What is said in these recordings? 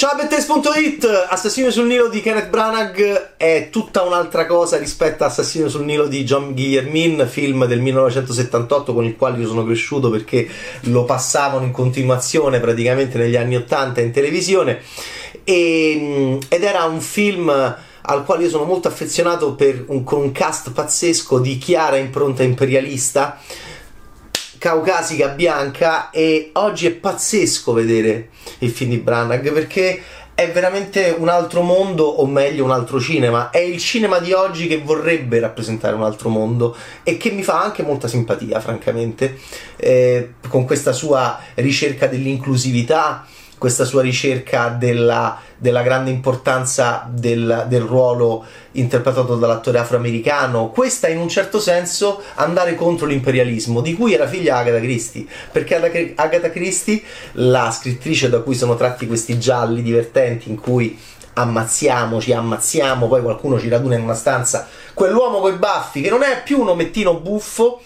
Ciao Bettes.it, Assassino sul Nilo di Kenneth Branagh è tutta un'altra cosa rispetto a Assassino sul Nilo di John Guillermin, film del 1978 con il quale io sono cresciuto perché lo passavano in continuazione praticamente negli anni 80 in televisione. E, ed era un film al quale io sono molto affezionato un, con un cast pazzesco di chiara impronta imperialista caucasica bianca e oggi è pazzesco vedere il film di Branagh perché è veramente un altro mondo, o meglio un altro cinema. È il cinema di oggi che vorrebbe rappresentare un altro mondo e che mi fa anche molta simpatia, francamente, eh, con questa sua ricerca dell'inclusività questa sua ricerca della, della grande importanza del, del, ruolo interpretato dall'attore afroamericano, questa in un certo senso andare contro l'imperialismo, di cui era figlia Agatha Christie, perché Agatha Christie, la scrittrice da cui sono tratti questi gialli divertenti in cui ammazziamoci, ammazziamo, poi qualcuno ci raduna in una stanza, quell'uomo coi baffi che non è più un omettino buffo,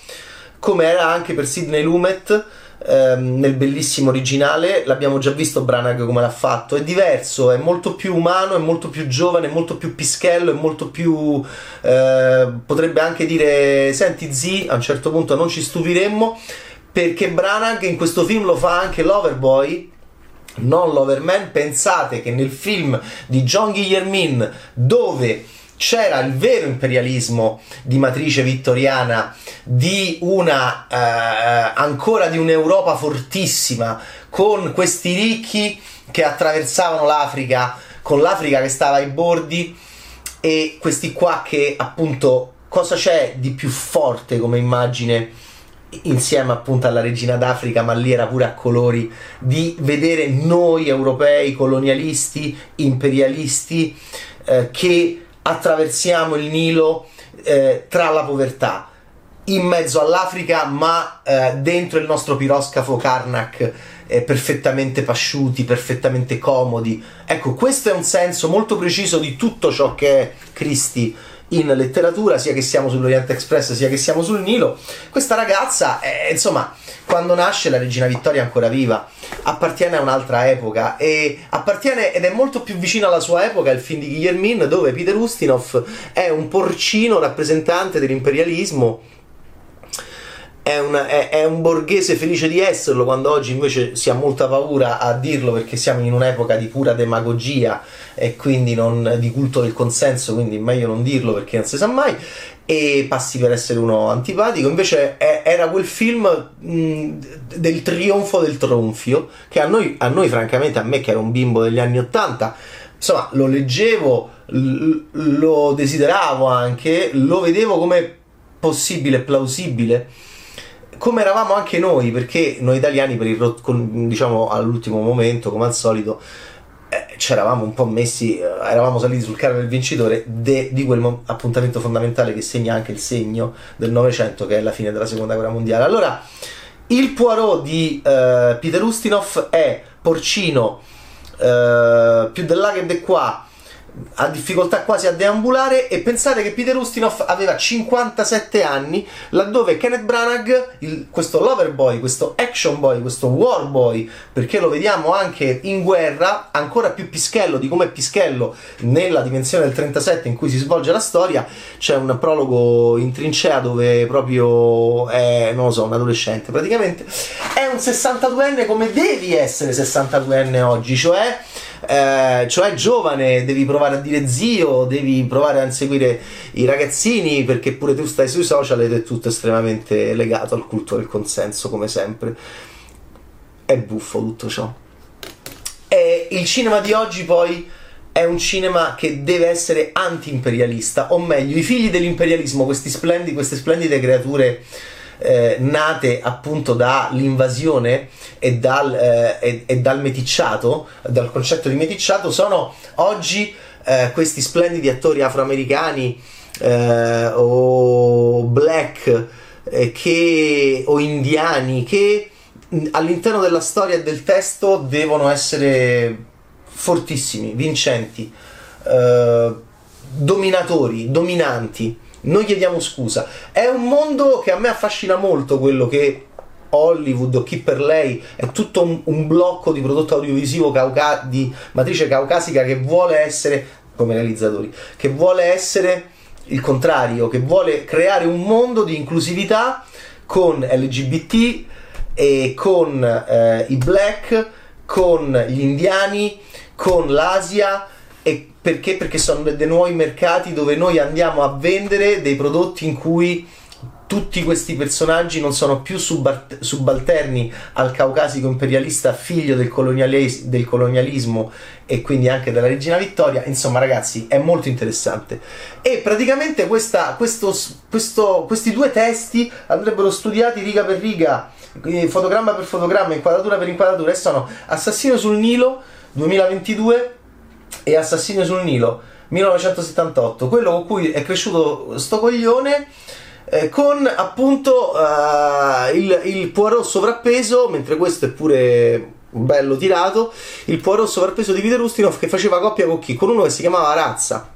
come era anche per Sidney Lumet, ehm, nel bellissimo originale, l'abbiamo già visto Branagh come l'ha fatto, è diverso, è molto più umano, è molto più giovane, è molto più pischello, è molto più... Eh, potrebbe anche dire, senti Z, a un certo punto non ci stupiremmo, perché Branagh in questo film lo fa anche Loverboy, non Loverman, pensate che nel film di John Guillermin dove c'era il vero imperialismo di matrice vittoriana di una eh, ancora di un'Europa fortissima con questi ricchi che attraversavano l'Africa con l'Africa che stava ai bordi e questi qua che appunto cosa c'è di più forte come immagine insieme appunto alla regina d'Africa, ma lì era pure a colori, di vedere noi europei colonialisti, imperialisti, eh, che attraversiamo il Nilo eh, tra la povertà, in mezzo all'Africa, ma eh, dentro il nostro piroscafo Karnak eh, perfettamente pasciuti, perfettamente comodi. Ecco, questo è un senso molto preciso di tutto ciò che è Cristi in letteratura, sia che siamo sull'Oriente Express sia che siamo sul Nilo. Questa ragazza, eh, insomma, quando nasce la regina Vittoria è ancora viva, appartiene a un'altra epoca e appartiene ed è molto più vicino alla sua epoca il film di Guillermin dove Peter Ustinov è un porcino rappresentante dell'imperialismo è, una, è, è, un borghese felice di esserlo quando oggi invece si ha molta paura a dirlo perché siamo in un'epoca di pura demagogia e quindi non, di culto del consenso, quindi meglio non dirlo perché non si sa mai e passi per essere uno antipatico. Invece è, era quel film mh, del trionfo del tronfio che a noi, a noi francamente a me che ero un bimbo degli anni 80 insomma lo leggevo l- lo desideravo anche lo vedevo come possibile plausibile come eravamo anche noi, perché noi italiani per il diciamo all'ultimo momento, come al solito, eh, c'eravamo un po' messi, eh, eravamo saliti sul carro del vincitore de, di quel appuntamento fondamentale che segna anche il segno del Novecento, che è la fine della seconda guerra mondiale. Allora, il Poirot di eh, Peter Ustinov è porcino eh, più là che de qua ha difficoltà quasi a deambulare e pensate che Peter Ustinov aveva 57 anni laddove Kenneth Branagh, il, questo lover boy, questo action boy, questo war boy perché lo vediamo anche in guerra ancora più pischello di come è pischello nella dimensione del 37 in cui si svolge la storia c'è un prologo in trincea dove proprio è non lo so un adolescente praticamente. È un 62enne come devi essere 62enne oggi cioè eh, cioè giovane, devi provare a dire zio, devi provare a inseguire i ragazzini perché pure tu stai sui social ed è tutto estremamente legato al culto del consenso come sempre. È buffo tutto ciò. E il cinema di oggi poi è un cinema che deve essere anti-imperialista, o meglio, i figli dell'imperialismo, questi splendi, queste splendide creature eh, nate appunto dall'invasione e dal, eh, e, e dal meticciato, dal concetto di meticciato, sono oggi eh, questi splendidi attori afroamericani eh, o black eh, che, o indiani che all'interno della storia e del testo devono essere fortissimi, vincenti, eh, dominatori, dominanti non chiediamo scusa. È un mondo che a me affascina molto quello che Hollywood chi per lei, è tutto un, un blocco di prodotto audiovisivo cauca- di matrice caucasica che vuole essere, come realizzatori, che vuole essere il contrario, che vuole creare un mondo di inclusività con LGBT e con eh, i black, con gli indiani, con l'Asia e perché? Perché sono dei nuovi mercati dove noi andiamo a vendere dei prodotti in cui tutti questi personaggi non sono più subalt- subalterni al caucasico imperialista figlio del, colonialis- del, colonialismo e quindi anche della regina Vittoria. Insomma, ragazzi, è molto interessante. E praticamente questa, questo, questo, questi due testi andrebbero studiati riga per riga, fotogramma per fotogramma, inquadratura per inquadratura, e sono Assassino sul Nilo 2022 e Assassino sul Nilo 1978, quello con cui è cresciuto sto coglione. Eh, con appunto uh, il, il Poirot sovrappeso, mentre questo è pure bello tirato, il Poirot sovrappeso di Peter Ustinov che faceva coppia con chi? Con uno che si chiamava Razza.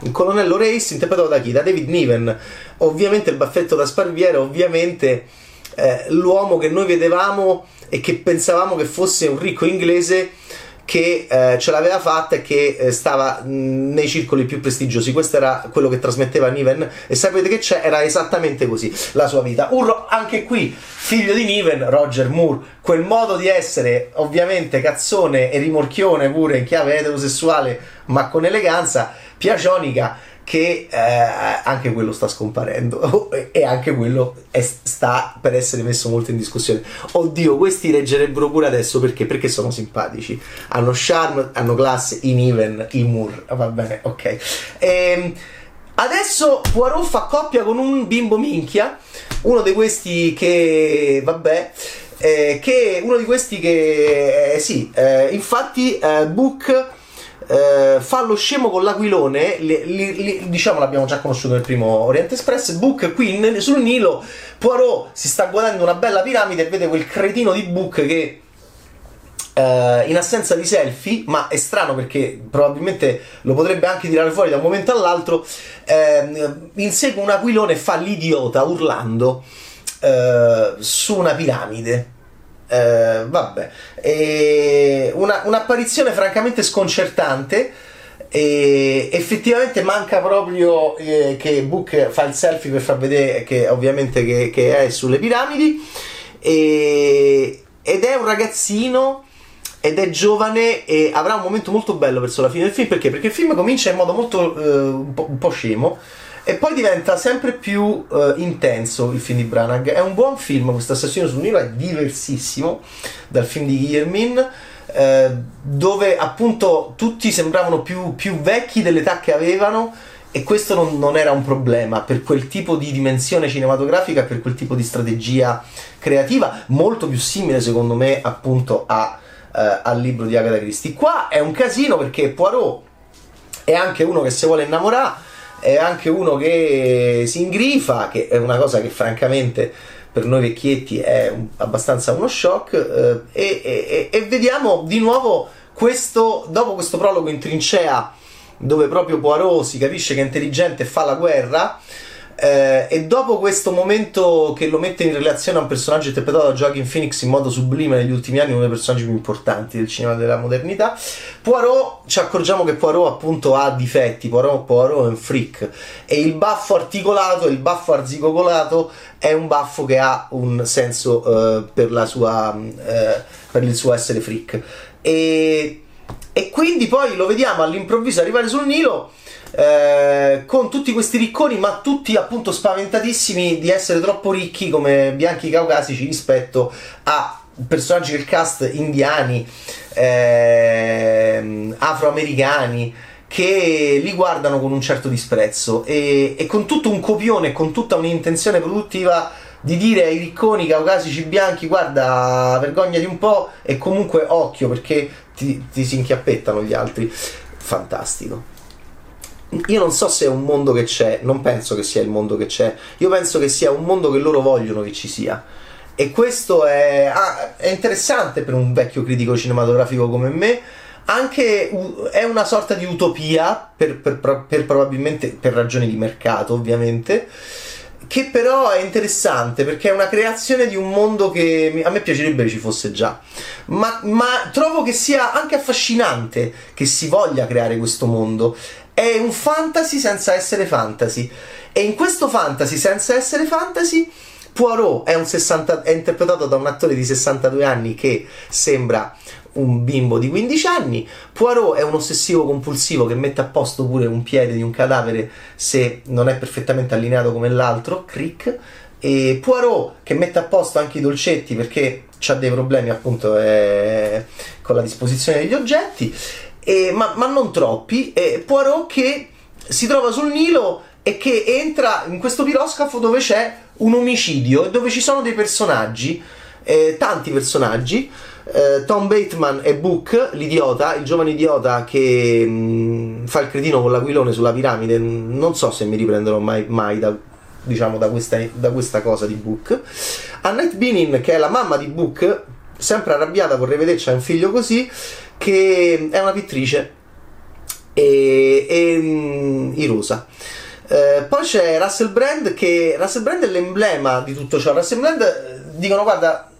Il colonnello Race interpretato da chi? Da David Niven. Ovviamente il baffetto da Sparviere, ovviamente eh, l'uomo che noi vedevamo e che pensavamo che fosse un ricco inglese che eh, ce l'aveva fatta e che eh, stava mh, nei circoli più prestigiosi. Questo era quello che trasmetteva Niven e sapete che c'è? Era esattamente così la sua vita. Urro, anche qui, figlio di Niven, Roger Moore, quel modo di essere ovviamente cazzone e rimorchione pure in chiave eterosessuale ma con eleganza, piacionica che eh, anche quello sta scomparendo e anche quello è, sta per essere messo molto in discussione. Oddio, questi reggerebbero pure adesso perché? Perché sono simpatici, hanno charme, hanno classe, in even, i Moore, va bene, ok. Ehm, adesso Poirot fa coppia con un bimbo minchia, uno di questi che, vabbè, eh, che uno di questi che, eh, sì, eh, infatti eh, Book eh, fa lo scemo con l'aquilone, li, li, li, diciamo l'abbiamo già conosciuto nel primo Oriente Express, Book qui sul Nilo, Poirot si sta guadagnando una bella piramide e vede quel cretino di Book che Uh, in assenza di selfie, ma è strano perché probabilmente lo potrebbe anche tirare fuori da un momento all'altro, uh, insegue un aquilone e fa l'idiota urlando uh, su una piramide. Eh, vabbè, e una, un'apparizione francamente sconcertante. E effettivamente manca proprio eh, che Book fa il selfie per far vedere che ovviamente che, che è sulle piramidi e, ed è un ragazzino ed è giovane e avrà un momento molto bello verso la fine del film perché? Perché il film comincia in modo molto eh, un, po', un po' scemo e poi diventa sempre più uh, intenso il film di Branagh. È un buon film, questo Assassino sul Nilo è diversissimo dal film di Guillermin. Eh, dove appunto tutti sembravano più, più, vecchi dell'età che avevano e questo non, non, era un problema per quel tipo di dimensione cinematografica, per quel tipo di strategia creativa, molto più simile secondo me appunto a, eh, al libro di Agatha Christie. Qua è un casino perché Poirot è anche uno che si vuole innamorare è anche uno che si ingrifa, che è una cosa che francamente per noi vecchietti è un, abbastanza uno shock, eh, e, e, e, vediamo di nuovo questo, dopo questo prologo in trincea, dove proprio Poirot si capisce che è intelligente e fa la guerra, eh, e dopo questo momento che lo mette in relazione a un personaggio interpretato da Joaquin Phoenix in modo sublime negli ultimi anni, uno dei personaggi più importanti del cinema della modernità, Poirot ci accorgiamo che Poirot appunto ha difetti, Poirot, Poirot è un freak e il baffo articolato, il baffo arzigogolato è un baffo che ha un senso eh, per, sua, eh, per il suo essere freak. E, e quindi poi lo vediamo all'improvviso arrivare sul Nilo eh, con tutti questi ricconi, ma tutti appunto spaventatissimi di essere troppo ricchi come bianchi caucasici rispetto a personaggi del cast indiani, eh, afroamericani che li guardano con un certo disprezzo. E, e con tutto un copione, con tutta un'intenzione produttiva di dire ai ricconi caucasici bianchi guarda vergognati un po' e comunque occhio perché ti, ti si inchiappettano gli altri. Fantastico io non so se è un mondo che c'è, non penso che sia il mondo che c'è, io penso che sia un mondo che loro vogliono che ci sia. E questo è, ah, è interessante per un vecchio critico cinematografico come me, anche è una sorta di utopia, per, per, per, probabilmente per ragioni di mercato ovviamente, che però è interessante perché è una creazione di un mondo che a me piacerebbe ci fosse già, ma, ma trovo che sia anche affascinante che si voglia creare questo mondo. È un fantasy senza essere fantasy. E in questo fantasy senza essere fantasy, Poirot è, 60, è interpretato da un attore di 62 anni che sembra un bimbo di 15 anni. Poirot è un ossessivo compulsivo che mette a posto pure un piede di un cadavere se non è perfettamente allineato come l'altro, Crick. E Poirot che mette a posto anche i dolcetti perché ha dei problemi appunto eh, con la disposizione degli oggetti, e, ma, ma, non troppi. E Poirot che si trova sul Nilo e che entra in questo piroscafo dove c'è un omicidio e dove ci sono dei personaggi, eh, tanti personaggi eh, Tom Bateman e Book, l'idiota, il giovane idiota che mh, mm, fa il cretino con l'aquilone sulla piramide. Non so se mi riprenderò mai, mai da, diciamo, da, questa, da questa cosa di Book. Annette Benin, che è la mamma di Book, sempre arrabbiata, vorrei vederci un figlio così, che è una pittrice e, e mm, irosa. Eh, poi c'è Russell Brand che Russell Brand è l'emblema di tutto ciò. Russell Brand eh, dicono guarda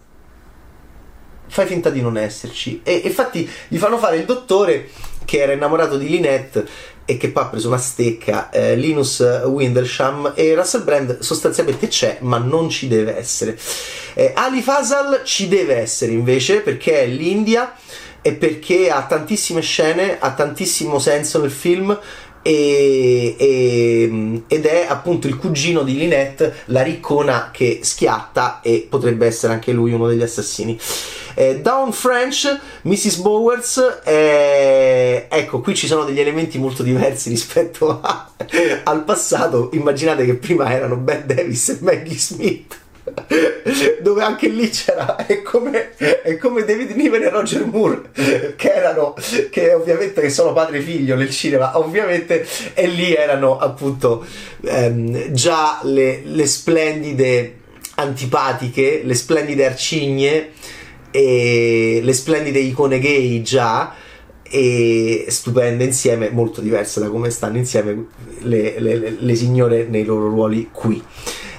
fai finta di non esserci. E infatti gli fanno fare il dottore che era innamorato di Lynette e che poi ha preso una stecca, eh, Linus Windersham e Russell Brand sostanzialmente c'è ma non ci deve essere. Eh, Ali Fasal ci deve essere invece perché è l'India e perché ha tantissime scene, ha tantissimo senso nel film e, e, ed è appunto il cugino di Lynette, la riccona che schiatta e potrebbe essere anche lui uno degli assassini. Eh, Down French, Mrs. Bowers, eh, ecco, qui ci sono degli elementi molto diversi rispetto a, al passato. Immaginate che prima erano Ben Davis e Maggie Smith. Dove anche lì c'era è come, è come David Niven e Roger Moore che erano che ovviamente che sono padre e figlio nel cinema ovviamente e lì erano appunto ehm, già le, le splendide antipatiche le splendide arcigne e le splendide icone gay già e stupende insieme, molto diverse da come stanno insieme le, le, le signore nei loro ruoli qui.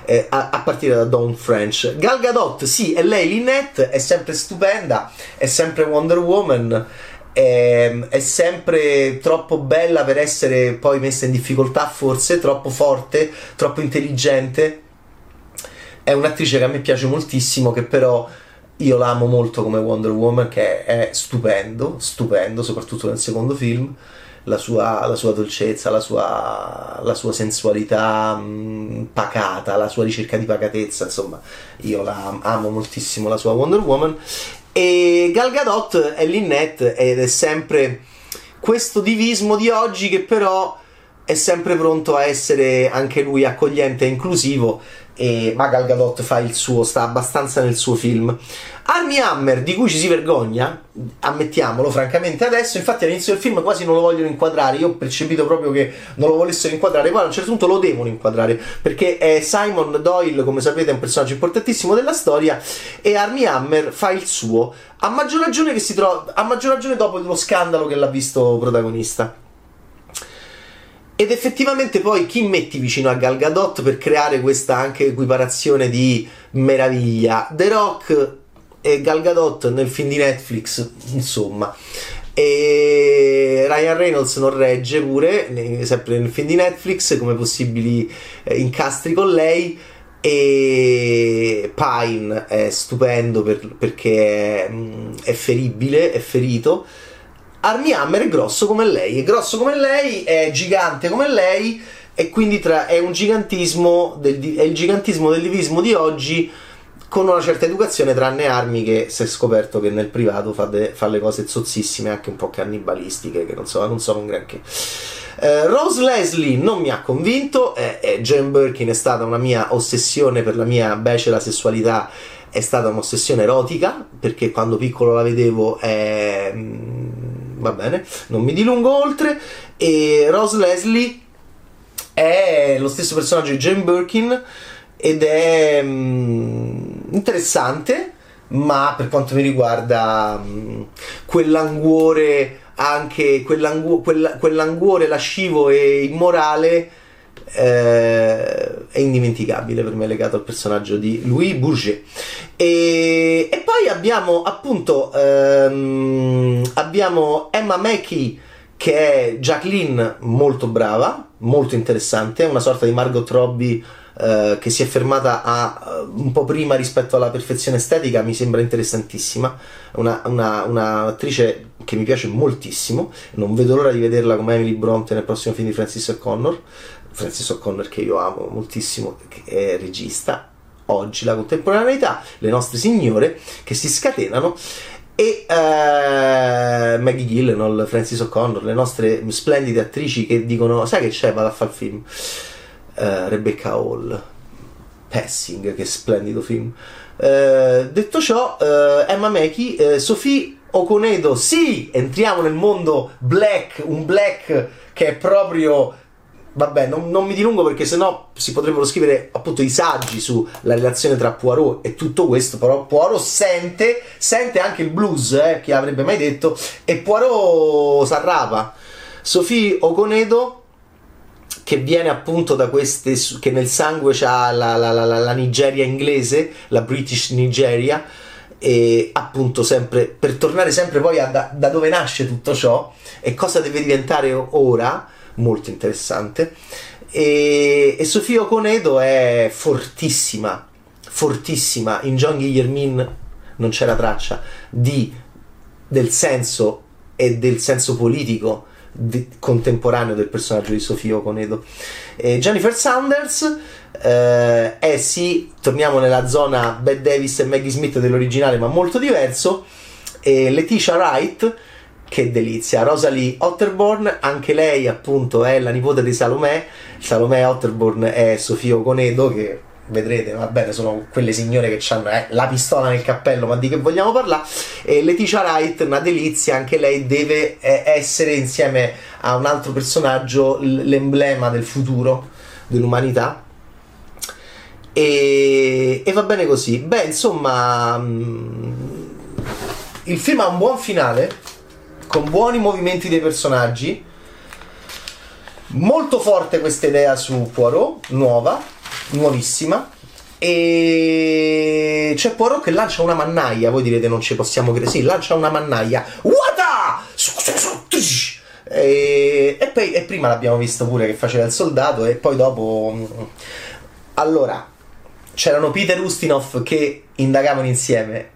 Eh, a, a, partire da Dawn French. Gal Gadot, sì, è lei Lynette, è sempre stupenda, è sempre Wonder Woman, è, è, sempre troppo bella per essere poi messa in difficoltà, forse troppo forte, troppo intelligente. È un'attrice che a me piace moltissimo, che però io l'amo molto come Wonder Woman, che è stupendo, stupendo, soprattutto nel secondo film. La sua, la sua dolcezza, la sua, la sua sensualità mh, mm, pacata, la sua ricerca di pacatezza, insomma, io la amo moltissimo la sua Wonder Woman. E Gal Gadot è Lynette ed è sempre questo divismo di oggi che però è sempre pronto a essere anche lui accogliente e inclusivo e ma Gal Gadot fa il suo, sta abbastanza nel suo film. Army Hammer, di cui ci si vergogna, ammettiamolo francamente adesso, infatti all'inizio del film quasi non lo vogliono inquadrare, io ho percepito proprio che non lo volessero inquadrare, poi a un certo punto lo devono inquadrare, perché Simon Doyle, come sapete, è un personaggio importantissimo della storia, e Army Hammer fa il suo, a maggior ragione che si trova, a maggior ragione dopo lo scandalo che l'ha visto protagonista. Ed effettivamente poi chi metti vicino a Gal Gadot per creare questa anche equiparazione di meraviglia? The Rock e Gal Gadot nel film di Netflix, insomma. E Ryan Reynolds non regge pure, sempre nel film di Netflix, come possibili eh, incastri con lei. E Pine è stupendo per, perché è, mm, è feribile, è ferito Armie Hammer è grosso come lei, è grosso come lei, è gigante come lei e quindi tra, è un gigantismo del, è il gigantismo del divismo di oggi con una certa educazione tranne Armi che si è scoperto che nel privato fa, de, fa le cose zozzissime anche un po' cannibalistiche che non, so, sono un granché. Eh, Rose Leslie non mi ha convinto eh, eh, Jane Birkin è stata una mia ossessione per la mia becera sessualità è stata un'ossessione erotica perché quando piccolo la vedevo eh, va bene, non mi dilungo oltre. E Rose Leslie è lo stesso personaggio di Jane Birkin ed è mm, interessante, ma per quanto mi riguarda mm, quell'anguore anche quell'angu- quella, quell'anguore lascivo e immorale eh, è indimenticabile per me legato al personaggio di Louis Bourget. E, e poi abbiamo appunto ehm, abbiamo Emma Mackey che è Jacqueline molto brava, molto interessante, una sorta di Margot Robbie eh, che si è fermata a, uh, un po' prima rispetto alla perfezione estetica, mi sembra interessantissima, una, una, un'attrice che mi piace moltissimo, non vedo l'ora di vederla come Emily Bronte nel prossimo film di Francis O'Connor, Francis O'Connor che io amo moltissimo, che è regista, oggi la contemporaneità, le nostre signore che si scatenano e uh, Maggie Gyllenhaal, Francis O'Connor, le nostre splendide attrici che dicono sai che c'è, vado a fare il film. Uh, Rebecca Hall, Passing, che splendido film. Uh, detto ciò, Emma Mackey, Sophie Okonedo, sì, entriamo nel mondo black, un black che è proprio vabbè, non, non, mi dilungo perché sennò si potrebbero scrivere appunto i saggi sulla relazione tra Poirot e tutto questo, però Poirot sente, sente anche il blues, eh, chi avrebbe mai detto, e Poirot s'arrapa. Sophie Okonedo che viene appunto da queste che nel sangue c'ha la, la, la, la Nigeria inglese, la British Nigeria e appunto sempre per tornare sempre poi a da, da dove nasce tutto ciò e cosa deve diventare ora molto interessante. E, e Sofia Conedo è fortissima, fortissima. In John Guillermin non c'era traccia di, del senso e del senso politico di, contemporaneo del personaggio di Sofia Conedo. E Jennifer Sanders eh, è sì, torniamo nella zona Bette Davis e Maggie Smith dell'originale, ma molto diverso. E Letitia Wright che delizia. Rosalie Otterborn, anche lei appunto è la nipote di Salomè. Salomè Otterborn è Sofia Conedo che vedrete, va bene, sono quelle signore che hanno eh, la pistola nel cappello, ma di che vogliamo parlare? E Leticia Wright, una delizia, anche lei deve eh, essere insieme a un altro personaggio l'emblema del futuro dell'umanità. E, e va bene così. Beh, insomma, mm, il film ha un buon finale con buoni movimenti dei personaggi. Molto forte questa idea su Poirot, nuova, nuovissima. E c'è Poirot che lancia una mannaia. Voi direte non ci possiamo credere. Sì, lancia una mannaia. Wata! E, e, poi, e prima l'abbiamo visto pure che faceva il soldato. E poi dopo. Mm, allora, c'erano Peter Ustinov che indagavano insieme.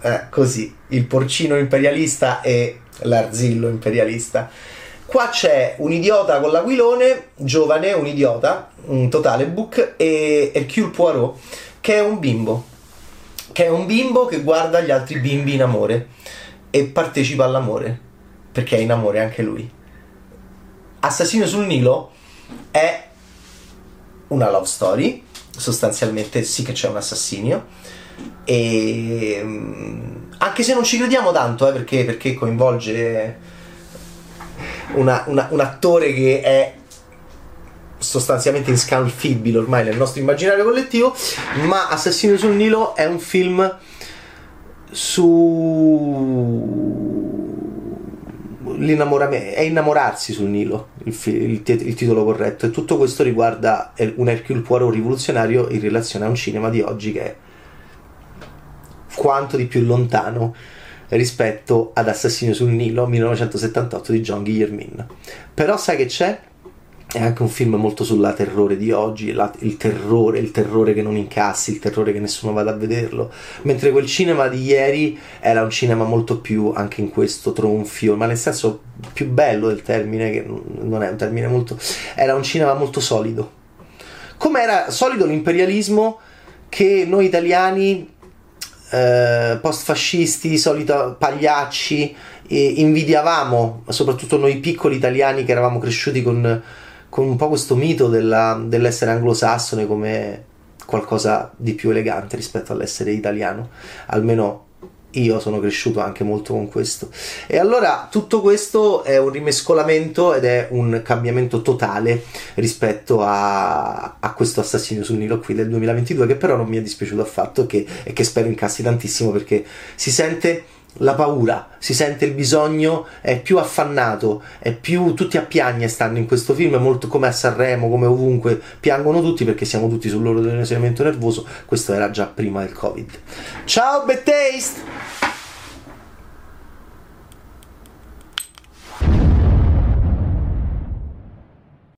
Eh, così, il porcino imperialista e l'arzillo imperialista. Qua c'è un idiota con l'aquilone, giovane, un idiota, un totale book, e Hercule Poirot, che è un bimbo. Che è un bimbo che guarda gli altri bimbi in amore e partecipa all'amore, perché è in amore anche lui. Assassino sul Nilo è una love story, sostanzialmente sì che c'è un assassinio, e anche se non ci crediamo tanto, eh, perché, perché, coinvolge una, una, un attore che è sostanzialmente inscalfibile ormai nel nostro immaginario collettivo, ma Assassino sul Nilo è un film su l'innamoramento è innamorarsi sul Nilo il, fi- il, t- il, titolo corretto e tutto questo riguarda un Hercule Poirot rivoluzionario in relazione a un cinema di oggi che è quanto di più lontano rispetto ad Assassino sul Nilo 1978 di John Guillermin. Però sai che c'è? È anche un film molto sulla terrore di oggi, la, il terrore, il terrore che non incassi, il terrore che nessuno vada a vederlo. Mentre quel cinema di ieri era un cinema molto più, anche in questo, tronfio, ma nel senso più bello del termine, che non è un termine molto... era un cinema molto solido. Come era solido l'imperialismo che noi italiani eh, post-fascisti, solito pagliacci, invidiavamo, soprattutto noi piccoli italiani che eravamo cresciuti con, con un po' questo mito della, dell'essere anglosassone come qualcosa di più elegante rispetto all'essere italiano, almeno io sono cresciuto anche molto con questo. E allora tutto questo è un rimescolamento ed è un cambiamento totale rispetto a, a questo assassino sul Nilo qui del 2022, che però non mi è dispiaciuto affatto che, e che spero incassi tantissimo perché si sente la paura, si sente il bisogno, è più affannato, è più tutti a piagne stanno in questo film, molto come a Sanremo, come ovunque, piangono tutti perché siamo tutti sull'oro dell'isolamento nervoso, questo era già prima del Covid. Ciao Bad!